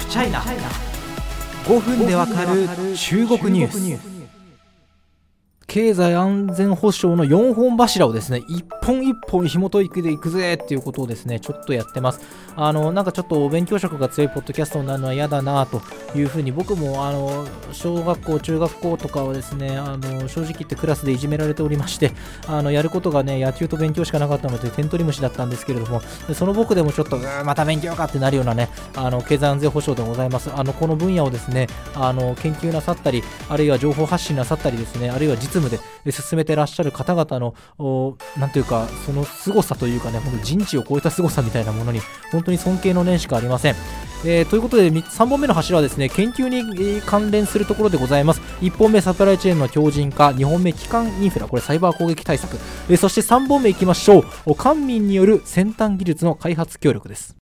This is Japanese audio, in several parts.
フチャイナ5分でわかる中国ニュース。経済安全保障の4本柱をですね一本一本紐解いていくぜっていうことをですねちょっとやってます。あのなんかちょっとお勉強色が強いポッドキャストになるのは嫌だなというふうに僕もあの小学校中学校とかはですねあの正直言ってクラスでいじめられておりまして あのやることがね野球と勉強しかなかったので点取り虫だったんですけれどもその僕でもちょっとまた勉強かってなるようなねあの経済安全保障でございます。あのこの分野をですねあの研究なさったりあるいは情報発信なさったりですねあるいは実務で進めてらっしゃる方々のなんというかその凄さというかね僕人知を超えた凄さみたいなものに本当に尊敬の念しかありません、えー、ということで3本目の柱はですね研究に関連するところでございます。1本目サプライチェーンの強靭化2本目機関インフラこれサイバー攻撃対策、えー、そして3本目いきましょう。官民による先端技術の開発協力です。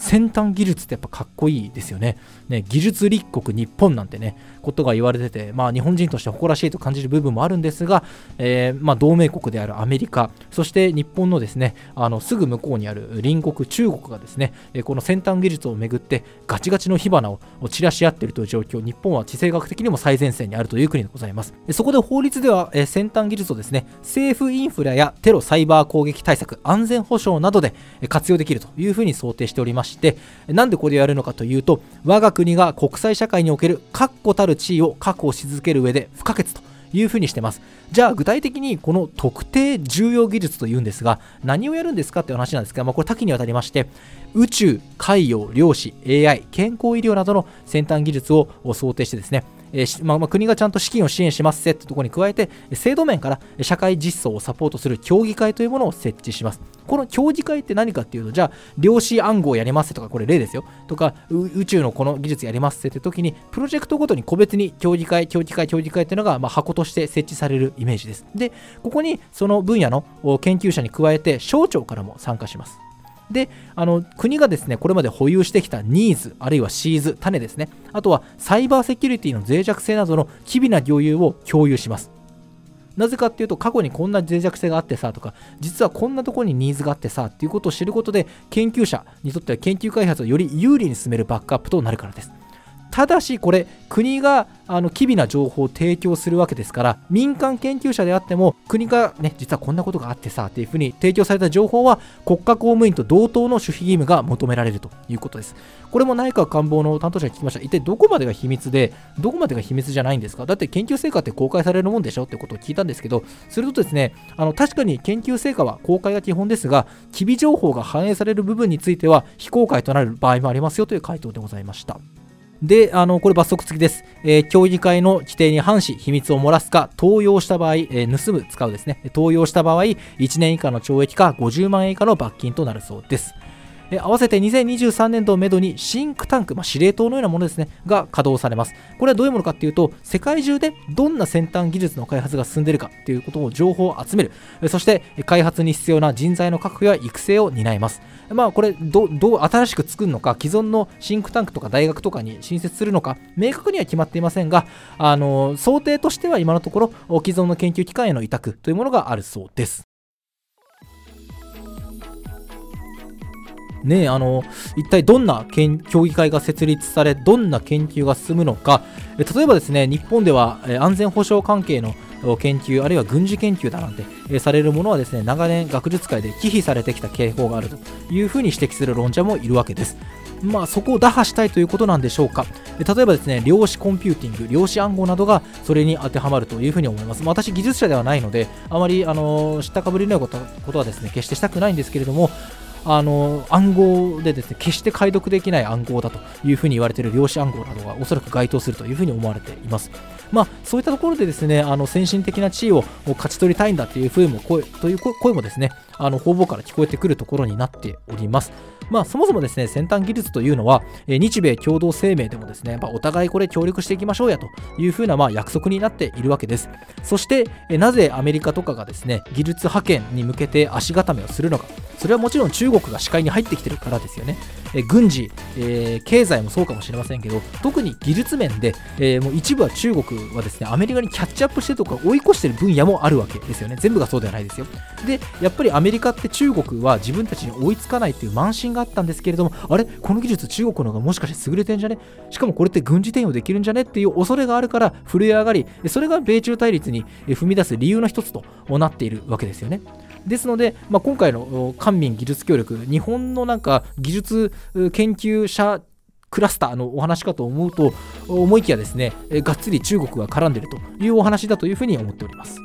先端技術ってやっぱかっこいいですよね。ね技術立国日本なんてね、ことが言われてて、まあ、日本人として誇らしいと感じる部分もあるんですが、えー、まあ、同盟国であるアメリカ、そして日本のですねあのすぐ向こうにある隣国、中国がですねこの先端技術をめぐってガチガチの火花を散らし合っているという状況、日本は地政学的にも最前線にあるという国でございます。そこで法律では、え先端技術をですね政府インフラやテロ・サイバー攻撃対策、安全保障などで活用できるというふうに想定しておりまして、してなんでこれをやるのかというと、我が国が国際社会における確固たる地位を確保し続ける上で不可欠というふうにしてます。じゃあ具体的にこの特定重要技術というんですが何をやるんですかっていう話なんですが、まあ、これ多岐にわたりまして宇宙、海洋、量子、AI、健康医療などの先端技術を想定してですねえーまあ、まあ、国がちゃんと資金を支援しますせってところに加えて制度面から社会実装をサポートする協議会というものを設置します。この協議会って何かっていうとじゃあ量子暗号やりますとかこれ例ですよ。とか宇宙のこの技術やりますって時にプロジェクトごとに個別に協議会協議会協議会っていうのがまあ箱として設置されるイメージです。でここにその分野の研究者に加えて省庁からも参加します。であの国がですねこれまで保有してきたニーズあるいはシーズ種ですね。あとはサイバーセキュリティの脆弱性などの機微な共有を共有します。なぜかっていうと過去にこんな脆弱性があってさとか実はこんなとこにニーズがあってさっていうことを知ることで研究者にとっては研究開発をより有利に進めるバックアップとなるからです。ただしこれ国があの機微な情報を提供するわけですから民間研究者であっても国がね実はこんなことがあってさっていうふうに提供された情報は国家公務員と同等の守秘義務が求められるということです。これも内閣官房の担当者に聞きました。一体どこまでが秘密でどこまでが秘密じゃないんですか？だって研究成果って公開されるもんでしょ？ってことを聞いたんですけどするとですねあの確かに研究成果は公開が基本ですが機微情報が反映される部分については非公開となる場合もありますよという回答でございました。で、あの、これ罰則付きです。えー、協議会の規定に反し、秘密を漏らすか、盗用した場合、えー、盗む、使うですね。盗用した場合、1年以下の懲役か50万円以下の罰金となるそうです。え合わせて2023年度をめどにシンクタンク、まあ、司令塔のようなものですね、が稼働されます。これはどういうものかっていうと、世界中でどんな先端技術の開発が進んでいるかということを情報を集める。そして開発に必要な人材の確保や育成を担います。まあこれど、どう新しく作るのか、既存のシンクタンクとか大学とかに新設するのか、明確には決まっていませんが、あの想定としては今のところ、既存の研究機関への委託というものがあるそうです。ねあの一体どんな協議会が設立されどんな研究が進むのか例えばですね日本では安全保障関係の研究あるいは軍事研究だなんてされるものはですね長年学術界で忌避されてきた傾向があるというふうに指摘する論者もいるわけですまあ、そこを打破したいということなんでしょうか。例えばですね、量子コンピューティング、量子暗号などがそれに当てはまるというふうに思います。まあ、私、技術者ではないので、あまり、あの知ったかぶりのようなことはですね、決してしたくないんですけれども、あの暗号でですね決して解読できない暗号だというふうに言われている量子暗号などがおそらく該当するというふうに思われています。まあ、そういったところでですねあの先進的な地位を勝ち取りたいんだという声も声という声もですねあの方々から聞こえてくるところになっております。まあ、そもそもですね先端技術というのは、え日米共同声明でもですね、まあ、お互いこれ協力していきましょうやというふうなまあ約束になっているわけです。そして、えなぜアメリカとかがですね技術派遣に向けて足固めをするのか、それはもちろん中中国が視界に入ってきてるからですよね。え軍事、えー、経済もそうかもしれませんけど、特に技術面で、えー、もう一部は中国はですね、アメリカにキャッチアップしてとか追い越してる分野もあるわけですよね。全部がそうではないですよ。で、やっぱりアメリカって中国は自分たちに追いつかないっていう慢心があったんですけれども、あれ？この技術中国の方がもしかして優れてんじゃね？しかもこれって軍事転用できるんじゃね？っていう恐れがあるから震え上がり、それが米中対立に踏み出す理由の一つとなっているわけですよね。ですので、まあ、今回の官民技術協力、日本のなんか技術研究者クラスターのお話かと思うと思いきやですね、がっつり中国が絡んでいるというお話だというふうに思っております。